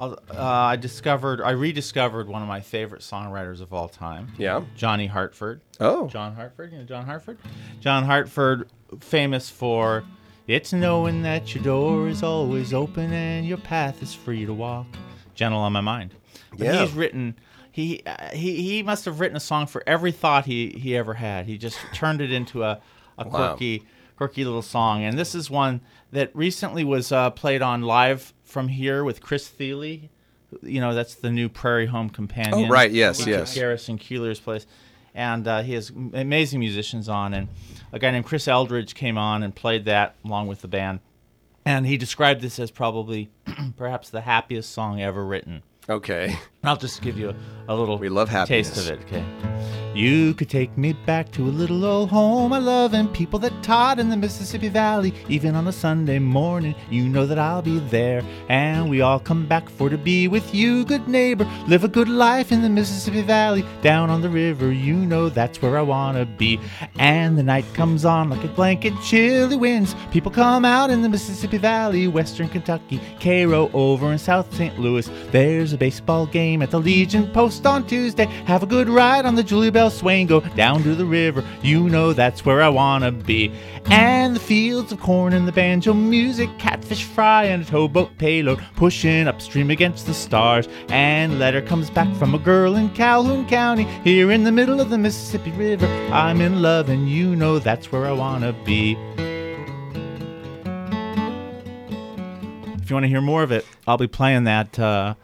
uh, I discovered, I rediscovered one of my favorite songwriters of all time. Yeah. Johnny Hartford. Oh. John Hartford. You know John Hartford? John Hartford, famous for it's knowing that your door is always open and your path is free to walk. Gentle on my mind. But Yeah. he's written. He, uh, he he must have written a song for every thought he, he ever had. He just turned it into a, a Wow. quirky quirky little song. And this is one that recently was uh, played on live from here with Chris Thile. You know, that's the new Prairie Home Companion. Oh, right, yes, He yes. Garrison Keillor's place. And uh, he has amazing musicians on. And a guy named Chris Eldridge came on and played that along with the band. And he described this as probably perhaps the happiest song ever written. Okay. I'll just give you a, a little We love taste of it, okay? You could take me back to a little old home I love and people that taught in the Mississippi Valley. Even on a Sunday morning, you know that I'll be there. And we all come back for to be with you, good neighbor. Live a good life in the Mississippi Valley. Down on the river, you know that's where I wanna be. And the night comes on like a blanket, chilly winds. People come out in the Mississippi Valley, Western Kentucky, Cairo over in South St. Louis. There's a baseball game at the Legion Post on Tuesday. Have a good ride on the Julia Belle Swain. Go down to the river. You know that's where I wanna be. And the fields of corn and the banjo music, catfish fry and a towboat payload, pushing upstream against the stars. And letter comes back from a girl in Calhoun County, here in the middle of the Mississippi River. I'm in love, and you know that's where I wanna be. If you want to hear more of it, I'll be playing that uh,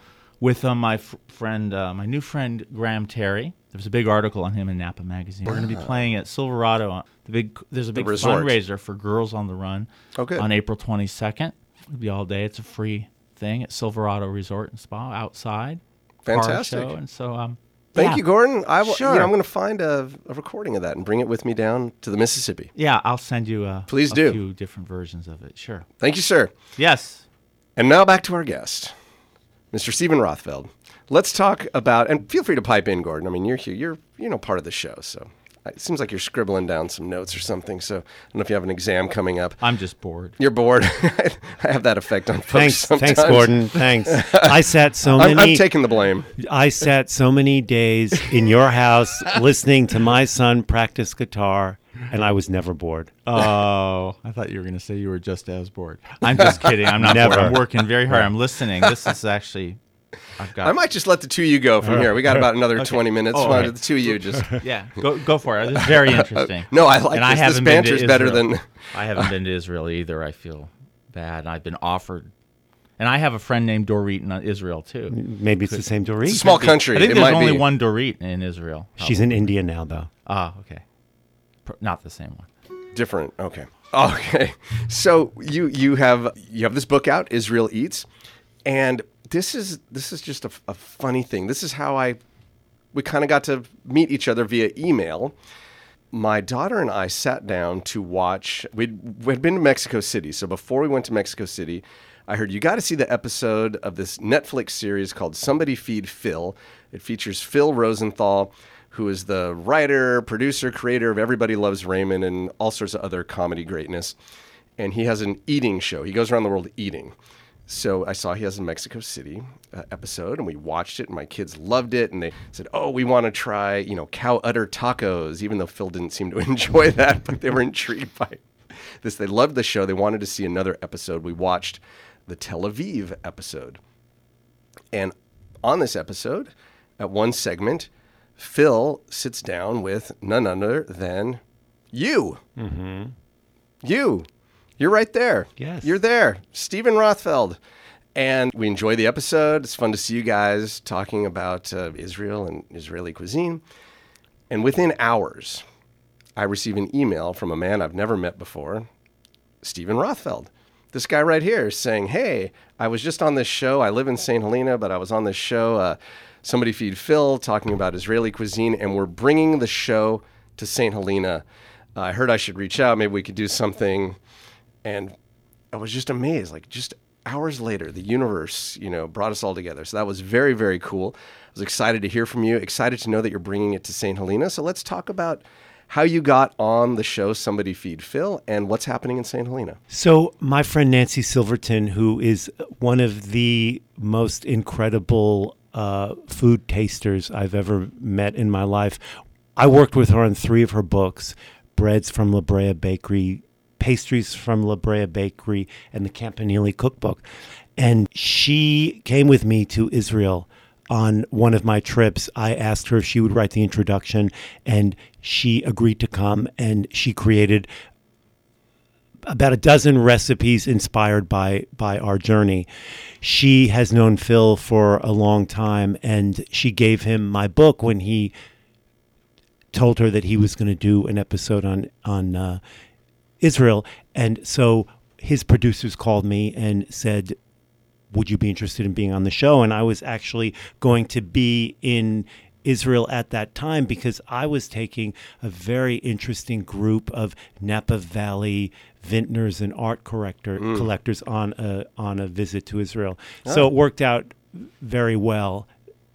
with uh, my f- friend, uh, my new friend Graham Terry. There's a big article on him in Napa Magazine. We're going to be playing at Silverado. uh, The big there's a big resort. fundraiser for Girls on the Run Oh, good. on April 22nd. It'll be all day. It's a free thing at Silverado Resort and Spa outside. Fantastic. show. And so, um, Thank yeah. you, Gordon. I will, you Sure. know, I'm going to find a, a recording of that and bring it with me down to the Mississippi. Yeah, I'll send you a, Please a do. few different versions of it. Sure. Thank you, sir. Yes. And now back to our guest. Mr. Steven Rothfeld. Let's talk about, and feel free to pipe in, Gordon. I mean, you're here, you're you know part of the show, so it seems like you're scribbling down some notes or something. So I don't know if you have an exam coming up. I'm just bored. You're bored. I have that effect on folks. Thanks, sometimes. thanks, Gordon. Thanks. I sat so I'm, many. I'm taking the blame. I sat so many days in your house listening to my son practice guitar, and I was never bored. Oh, I thought you were going to say you were just as bored. I'm just kidding. I'm not Never. bored. I'm working very hard. I'm listening. This is actually, I've got. I might just let the two of you go from here. We got about another 20 minutes. Oh, Why right. the two of you just. Yeah, go go for it. It's very interesting. No, I like and this. I This haven't been banter's better than- I haven't been to Israel either. I feel bad. I've been offered, and I have a friend named Dorit in uh, Israel too. Maybe it's the same Dorit. It's a small country. I think it there's only be. one Dorit in Israel. She's in India now, though. Ah, okay. Not the same one. different. Okay. Okay. So you you have you have this book out, Israel Eats, and this is this is just a, a funny thing. This is how I we kind of got to meet each other via email. My daughter and I sat down to watch. We'd, we'd been to Mexico City, so before we went to Mexico City, I heard you got to see the episode of this Netflix series called Somebody Feed Phil. It features Phil Rosenthal, who is the writer, producer, creator of Everybody Loves Raymond and all sorts of other comedy greatness. And he has an eating show. He goes around the world eating. So I saw he has a Mexico City uh, episode, and we watched it, and my kids loved it, and they said, "Oh, we want to try, you know, cow udder tacos." Even though Phil didn't seem to enjoy that, but they were intrigued by this. They loved the show. They wanted to see another episode. We watched the Tel Aviv episode, and on this episode, at one segment, Phil sits down with none other than you. Mm-hmm. You. You're right there. Yes. You're there. Steven Rothfeld. And we enjoy the episode. It's fun to see you guys talking about uh, Israel and Israeli cuisine. And within hours, I receive an email from a man I've never met before, Steven Rothfeld. This guy right here saying, Hey, I was just on this show. I live in St. Helena, but I was on this show, uh, Somebody Feed Phil, talking about Israeli cuisine, and we're bringing the show to St. Helena. Uh, I heard I should reach out. Maybe we could do something. And I was just amazed. Like, just hours later, the universe, you know, brought us all together. So that was very, very cool. I was excited to hear from you, excited to know that you're bringing it to St. Helena. So let's talk about how you got on the show Somebody Feed Phil and what's happening in St. Helena. So, my friend Nancy Silverton, who is one of the most incredible uh, food tasters I've ever met in my life, I worked with her on three of her books Breads from La Brea Bakery, Pastries from La Brea Bakery, and the Campanile Cookbook. And she came with me to Israel on one of my trips, I asked her if she would write the introduction, and she agreed to come. And she created about a dozen recipes inspired by by our journey. She has known Phil for a long time, and she gave him my book when he told her that he was going to do an episode on on uh, Israel. And so his producers called me and said, would you be interested in being on the show? And I was actually going to be in Israel at that time because I was taking a very interesting group of Napa Valley vintners and art corrector mm. collectors on a on a visit to Israel. So oh. it worked out very well.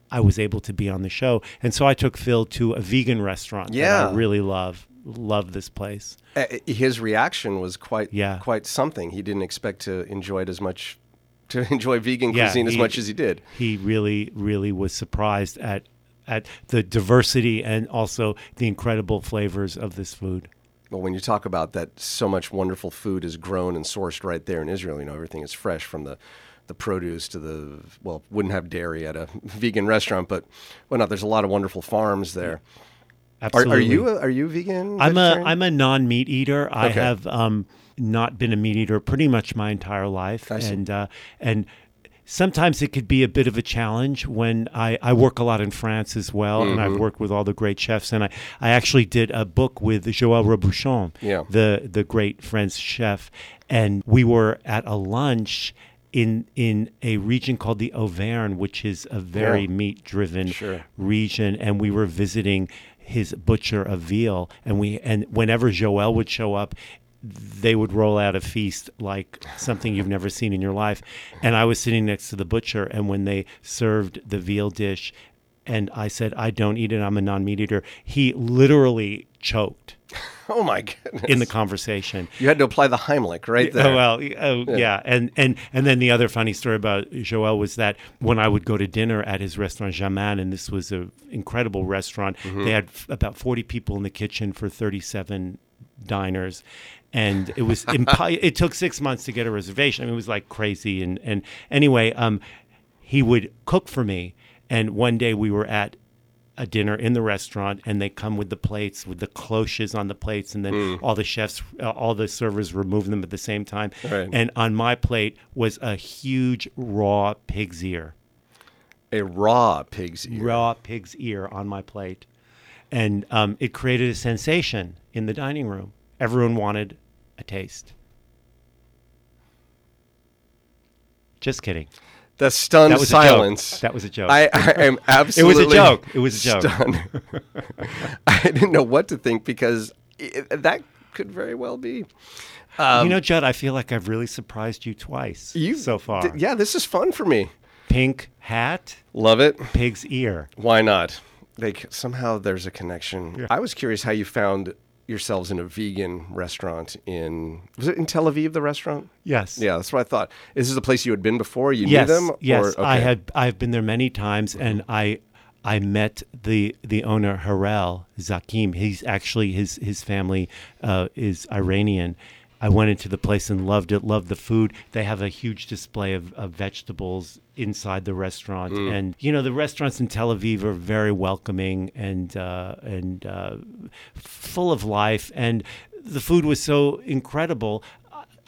I was able to be on the show, and so I took Phil to a vegan restaurant that Yeah. I really love. Love this place. Uh, his reaction was quite Yeah. quite something. He didn't expect to enjoy it as much to enjoy vegan Yeah, cuisine as he- much as he did. he really really was surprised at at the diversity and also the incredible flavors of this food. Well, when you talk about that, so much wonderful food is grown and sourced right there in Israel. You know, everything is fresh from the the produce to the well, wouldn't have dairy at a vegan restaurant, but well, not. There's a lot of wonderful farms there. Are, Absolutely. are you a, are you vegan? I'm a vegetarian? I'm a non meat eater. I Okay. have um, not been a meat eater pretty much my entire life, and uh, and sometimes it could be a bit of a challenge when I, I work a lot in France as well, and Mm-hmm. I've worked with all the great chefs, and I, I actually did a book with Joël Robuchon, Yeah. the the great French chef, and we were at a lunch. In, in a region called the Auvergne, which is a very Yeah. meat driven Sure. region, and we were visiting his butcher of veal, and we and whenever Joel would show up, they would roll out a feast like something you've never seen in your life. And I was sitting next to the butcher, and when they served the veal dish, and I said, I don't eat it, I'm a non meat eater, he literally choked Oh my goodness! in the conversation. you had to apply the Heimlich right there. Oh well, oh, yeah. and and and then the other funny story about Joel was that when I would go to dinner at his restaurant Jamin, and this was an incredible restaurant, they had f- about forty people in the kitchen for thirty-seven diners, and it was it took six months to get a reservation. I mean, it was like crazy, and and anyway, um, he would cook for me, and one day we were at a dinner in the restaurant and they come with the plates with the cloches on the plates and then all the chefs uh, all the servers remove them at the same time. Right. and on my plate was a huge raw pig's ear. A raw pig's ear. raw pig's ear on my plate. And um, it created a sensation in the dining room. Everyone wanted a taste. Just kidding The stunned that was silence. that was a joke I, I am it was a joke it was a joke stunned. I didn't know what to think because i that could very well be. you um, know judd i feel like i've really surprised you twice You so far th- yeah, this is fun for me. pink hat, Love it. pig's ear. Why not? They somehow there's a connection. I was curious how you found yourselves in a vegan restaurant in was it in Tel Aviv the restaurant? Yes. Yeah, that's what I thought. Is this a place you had been before? You Yes. knew them? Yes. Or, I okay. had. I've been there many times, and I. I met the the owner Harel Zakaim. He's actually his his family uh, is Iranian. I went into the place and loved it. Loved the food. They have a huge display of, of vegetables inside the restaurant, and you know the restaurants in Tel Aviv are very welcoming and uh, and uh, full of life. And the food was so incredible.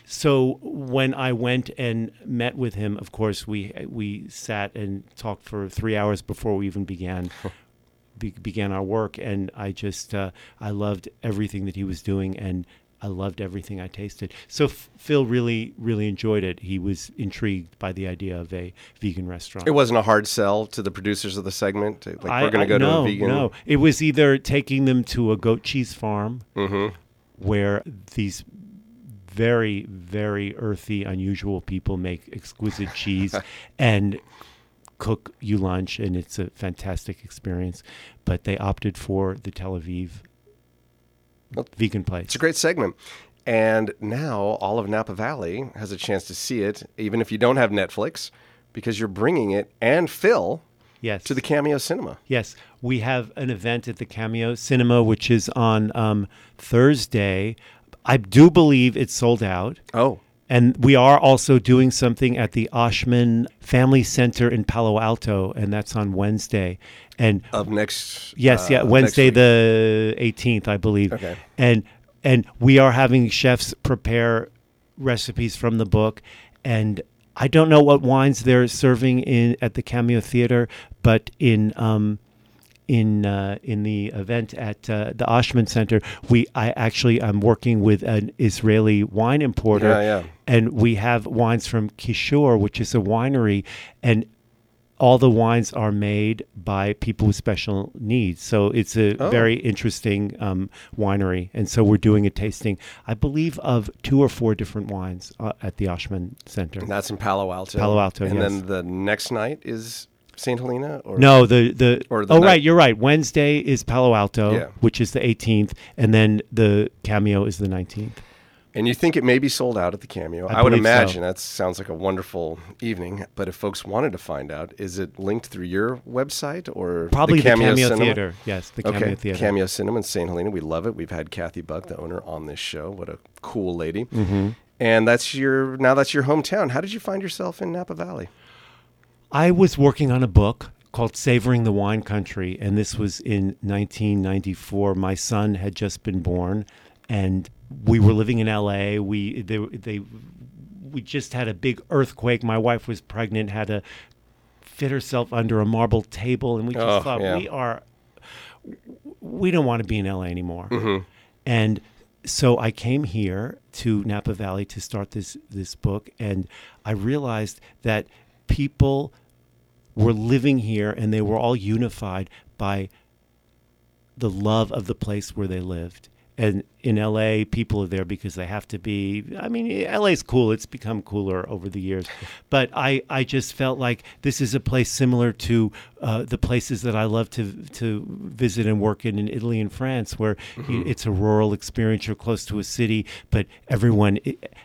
So when I went and met with him, of course we we sat and talked for three hours before we even began be, began our work, and I just uh, I loved everything that he was doing, and I loved everything I tasted. So F- Phil really really enjoyed it. He was intrigued by the idea of a vegan restaurant. It wasn't a hard sell to the producers of the segment. Like I- we're going to go no, to a vegan. No, it was either taking them to a goat cheese farm Mm-hmm. where these very, very earthy, unusual people make exquisite cheese and cook you lunch, and it's a fantastic experience. But they opted for the Tel Aviv vegan place. It's a great segment. And now all of Napa Valley has a chance to see it, even if you don't have Netflix, because you're bringing it and Phil Yes. to the Cameo Cinema. Yes, we have an event at the Cameo Cinema, which is on um, Thursday. I do believe it's sold out. Oh, And we are also doing something at the Oshman Family Center in Palo Alto, and that's on Wednesday. And of next. yes, uh, yeah, next Wednesday the 18th, I believe. Okay. And and we are having chefs prepare recipes from the book, and I don't know what wines they're serving in at the Cameo Theater, but in um, in uh, in the event at uh, the Oshman Center, we I actually I'm working with an Israeli wine importer, Yeah, yeah. and we have wines from Kishor, which is a winery, and all the wines are made by people with special needs. So it's a Oh. very interesting um, winery, and so we're doing a tasting, I believe, of two or four different wines uh, at the Oshman Center. And that's in Palo Alto. Palo Alto, And yes. then the next night is St. Helena? Or No, the the, Or the oh night- right, you're right. Wednesday is Palo Alto, Yeah. which is the 18th, and then the cameo is the 19th. And you think it may be sold out at the Cameo? I I, would believe so. imagine that sounds like a wonderful evening. But if folks wanted to find out, is it linked through your website or Probably the Cameo, Cinema? Theater. Yes, the Cameo Okay, Theater. Cameo Cinema in St. Helena. We love it. We've had Kathy Buck, the owner, on this show. What a cool lady. Mm-hmm. And that's your now that's your hometown. How did you find yourself in Napa Valley? I was working on a book called Savoring the Wine Country, and this was in 1994. My son had just been born, and we were living in LA. We they, they we just had a big earthquake. My wife was pregnant, had to fit herself under a marble table, and we just Oh, thought yeah. we are we don't want to be in LA anymore. Mm-hmm. And so I came here to Napa Valley to start this this book, and I realized that people were living here, and they were all unified by the love of the place where they lived. And in LA, people are there because they have to be. I mean, LA's cool. It's become cooler over the years, but I, I just felt like this is a place similar to uh, the places that I love to to visit and work in in Italy and France, where you- it's a rural experience. You're close to a city, but everyone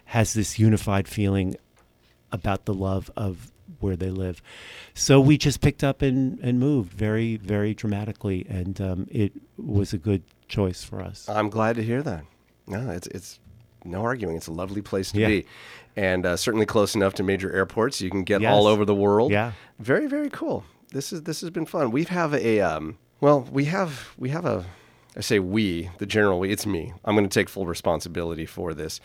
has this unified feeling about the love of where they live. So we just picked up and, and moved very, very dramatically, and um, it was a good choice for us. I'm glad to hear that. No, it's it's no arguing. It's a lovely place to Yeah. be, and uh, certainly close enough to major airports. You can get Yes. all over the world. Yeah. very very cool. This is this has been fun. We have a um, well, we have we have a. I say we, the general we. It's me. I'm going to take full responsibility for this.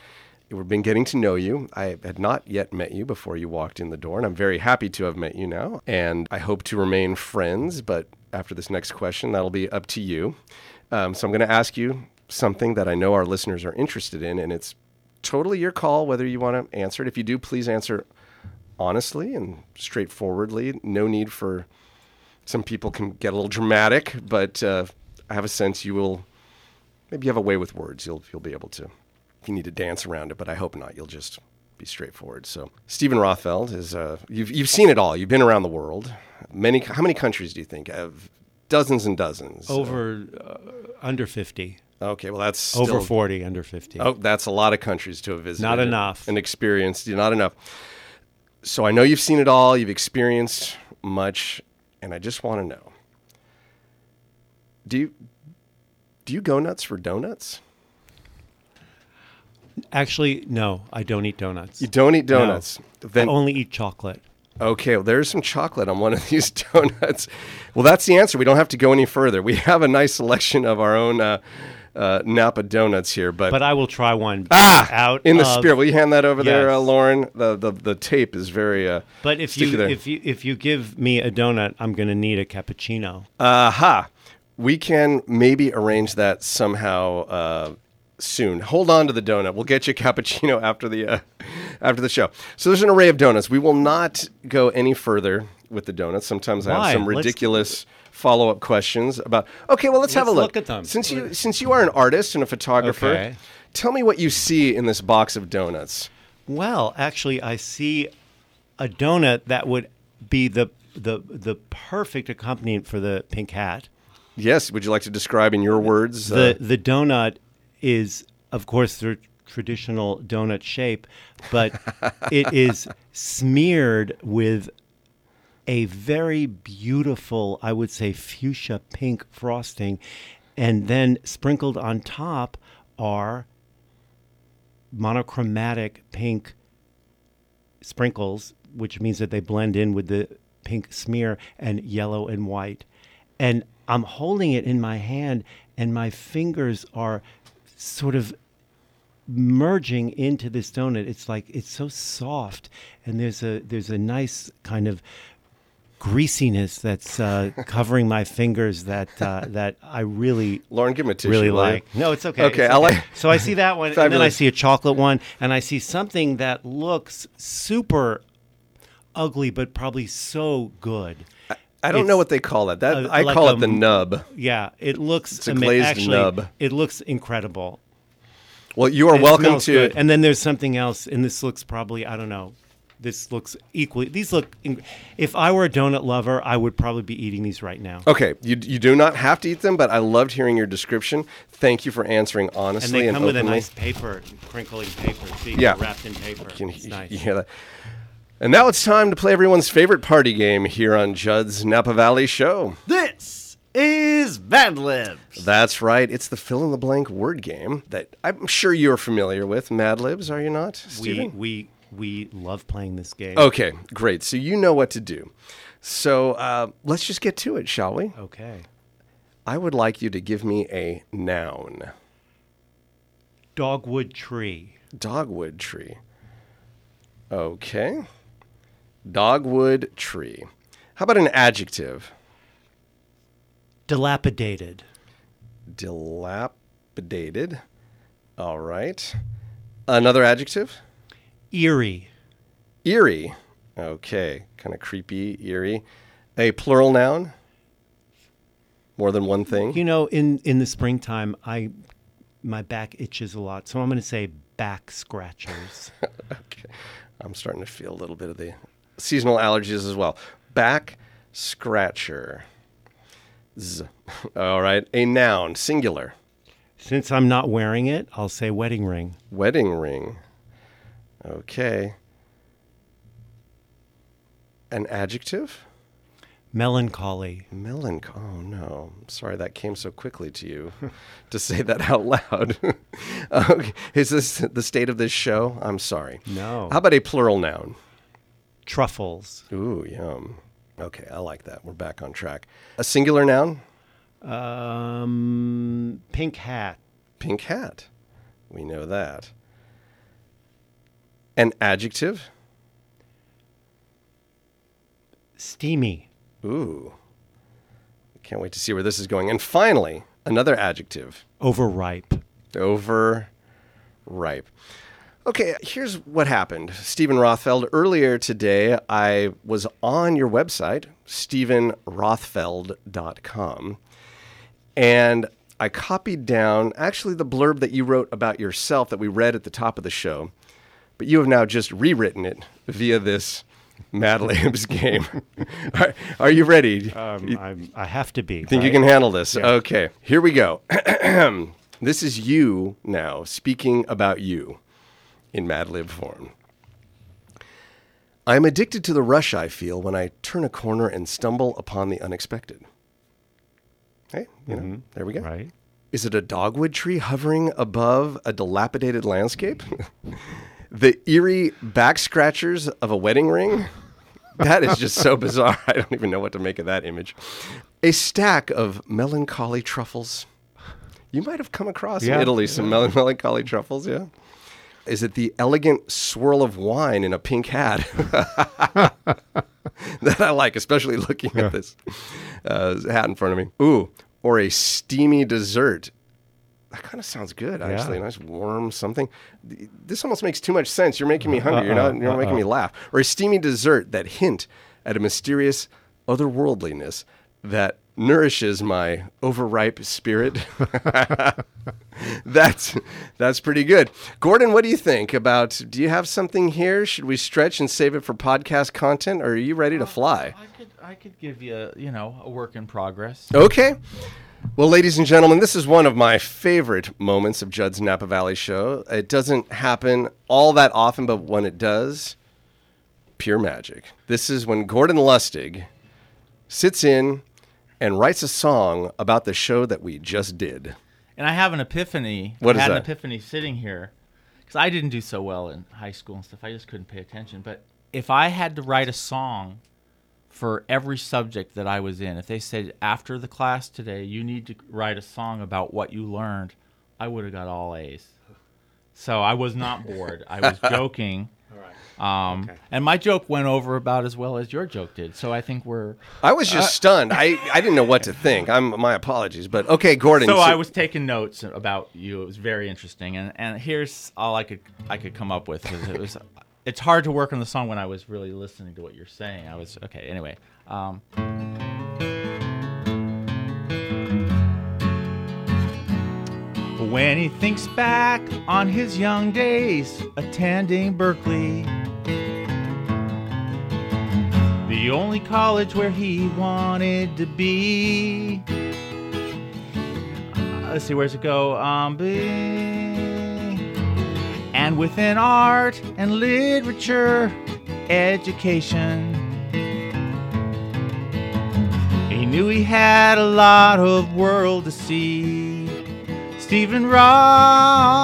We've been getting to know you. I had not yet met you before you walked in the door, and I'm very happy to have met you now. And I hope to remain friends. But after this next question, that'll be up to you. Um, so I'm going to ask you something that I know our listeners are interested in, and it's totally your call whether you want to answer it. If you do, please answer honestly and straightforwardly. No need for some people can get a little dramatic, but uh, I have a sense you will maybe you have a way with words. You'll you'll be able to. You need to dance around it, but I hope not. You'll just be straightforward. So Steven Rothfeld is uh, you've you've seen it all. You've been around the world. Many how many countries do you think? Uh, dozens and dozens. Over uh, under 50, Okay, well that's over 40, under 50. Oh, that's a lot of countries to have visited. Not enough. And experienced. Not enough. So I know you've seen it all. You've experienced much, and I just want to know: Do you do you go nuts for donuts? Actually, no, I don't eat donuts. You don't eat donuts. I Then only eat chocolate. okay, well, there's some chocolate on one of these donuts. Well, that's the answer. We don't have to go any further. We have a nice selection of our own uh, uh, Napa donuts here, but. But I will try one. Ah, out in the of- spirit. Will you hand that over there, uh, Lauren? The, the the tape is very. Uh, But if you there. if you if you give me a donut, I'm going to need a cappuccino. Aha. We can maybe arrange that somehow uh, soon. Hold on to the donut. We'll get you a cappuccino after the uh, after the show. So there's an array of donuts. We will not go any further with the donuts. Sometimes I have some ridiculous follow up questions about. Okay, well let's, have a look. look at them. Since you since you are an artist and a photographer, Okay. tell me what you see in this box of donuts. Well, actually, I see a donut that would be the the the perfect accompaniment for the pink hat. Yes. Would you like to describe in your words? The uh, the donut is, of course, the traditional donut shape, but it is smeared with a very beautiful, I would say, fuchsia pink frosting, and then sprinkled on top are monochromatic pink sprinkles, which means that they blend in with the pink smear and yellow and white. And I'm holding it in my hand, and my fingers are sort of merging into this donut. It's like it's so soft, and there's a there's a nice kind of greasiness that's uh, covering my fingers that uh, that I really Lauren, give me a tissue. really will you? like. No, it's okay. Okay, it's I like- So I see that one, and then I see a chocolate one, and I see something that looks super ugly, but probably so good. I don't know what they call it. That a- I like call a it the nub. Yeah, it looks It's a ama- glazed actually, nub. It looks incredible. Well, you are It welcome to. good. And then there's something else, and this looks probably I don't know. This looks equally. These look. If I were a donut lover, I would probably be eating these right now. Okay, you, you do not have to eat them, but I loved hearing your description. Thank you for answering honestly And they and, come with a nice paper, crinkling paper. See, Yeah. wrapped in paper. Can It's nice. you hear that? And now it's time to play everyone's favorite party game here on Judd's Napa Valley Show. This is Mad Libs. That's right. It's the fill in the blank word game that I'm sure you're familiar with. Mad Libs, are you not, We Steven? we we love playing this game. Okay, great. So you know what to do. So uh, let's just get to it, shall we? Okay. I would like you to give me a noun. Dogwood tree. Dogwood tree. Okay. Dogwood tree. How about an adjective? Dilapidated. Dilapidated. All right. Another adjective? Eerie. Eerie. Okay. Kind of creepy, eerie. A plural noun? More than one thing? You know, in in the springtime, I my back itches a lot, so I'm going to say back scratchers. Okay. I'm starting to feel a little bit of the seasonal allergies as well. Back scratcher. Z. All right. A noun, singular. Since I'm not wearing it, I'll say wedding ring. Wedding ring. Okay. An adjective? Melancholy. Melanch. Oh no! I'm sorry that came so quickly to you to say that out loud. okay. Is this the state of this show? I'm sorry. No. How about a plural noun? Truffles. Ooh, yum. Okay, I like that. We're back on track. A singular noun? Um, pink hat. Pink hat. We know that. An adjective? Steamy. Ooh. Can't wait to see where this is going. And finally, another adjective. Overripe. Over ripe. Okay, here's what happened. Steven Rothfeld, earlier today, I was on your website, stevenrothfeld.com, and I copied down actually the blurb that you wrote about yourself that we read at the top of the show, but you have now just rewritten it via this Mad Libs game. are, are you ready? Um, I'm, I have to be. Think you can handle this? Okay, here we go. this is you now speaking about you in Mad Lib form. I am addicted to the rush I feel when I turn a corner and stumble upon the unexpected. Hey, you know, mm-hmm. there we go. Right. Is it a dogwood tree hovering above a dilapidated landscape? the eerie back scratchers of a wedding ring? That is just so bizarre. I don't even know what to make of that image. A stack of melancholy truffles. You might have come across in Yeah. Italy some mel- melancholy truffles, yeah? Is it the elegant swirl of wine in a pink hat? that I like, especially looking at this uh, hat in front of me. Ooh, or a steamy dessert. That kind of sounds good, actually. A nice warm something. This almost makes too much sense. You're making me hungry. You're not. You're not making me laugh. Or a steamy dessert that hint at a mysterious otherworldliness that nourishes my overripe spirit. that's that's pretty good. Gordon, what do you think about? Do you have something here? Should we stretch and save it for podcast content, or are you ready to uh, fly? I could I could give you you know a work in progress. Okay. Well, ladies and gentlemen, this is one of my favorite moments of Judd's Napa Valley show. It doesn't happen all that often, but when it does, pure magic. This is when Gordon Lustig sits in and writes a song about the show that we just did. And I have an epiphany. What I had that? an epiphany sitting here because I didn't do so well in high school and stuff. I just couldn't pay attention. But if I had to write a song for every subject that I was in, if they said after the class today you need to write a song about what you learned, I would have got all A's. So I was not bored. I was joking. Um, And my joke went over about as well as your joke did. So I think we're. I was just stunned. I, I didn't know what to think. I'm my apologies, but okay, Gordon. So I was taking notes about you. It was very interesting, and and here's all I could I could come up with because it was. It's hard to work on the song when I was really listening to what you're saying. I was okay. Anyway, um, when he thinks back on his young days attending Berkeley, the only college where he wanted to be. Uh, let's see, where's it go? Um, and within art and literature, education. He knew he had a lot of world to see. Steven Rothfeld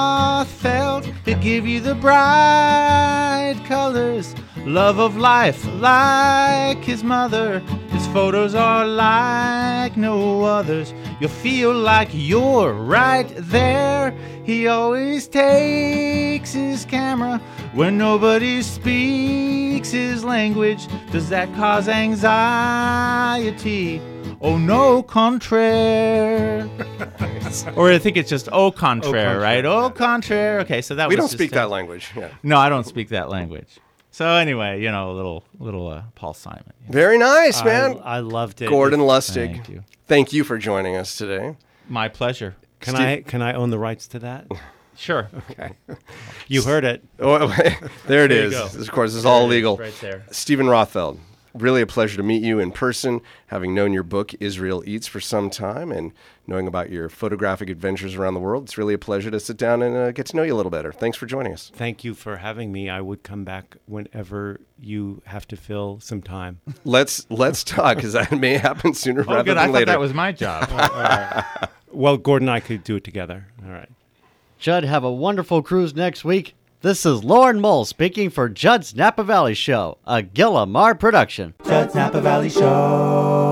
could give you the bright colors, love of life like his mother. His photos are like no others. You'll feel like you're right there. He always takes his camera when nobody speaks his language. Does that cause anxiety? Oh no, contraire. or I think it's just au contraire, oh, right? Au oh, contraire. Okay, so that we don't speak a- that language. Yeah. No, I don't speak that language. So anyway, you know, a little little uh, Paul Simon. Very nice, man. I, I loved it. Gordon Lustig. Thank you. Thank you for joining us today. My pleasure. Can I can I own the rights to that? Sure. Okay. You heard it. Oh, there it There you is. go. Of course, it's all There it is, legal. right there. Steven Rothfeld, really a pleasure to meet you in person, having known your book, Israel Eats, for some time, and knowing about your photographic adventures around the world. It's really a pleasure to sit down and uh, get to know you a little better. Thanks for joining us. Thank you for having me. I would come back whenever you have to fill some time. Let's let's talk, because that may happen sooner Oh, rather good. than I thought later. that was my job. Well, Gordon and I could do it together. All right. Judd, have a wonderful cruise next week. This is Lauren Mole speaking for Judd's Napa Valley Show, a Gillamar production. Judd's Napa Valley Show.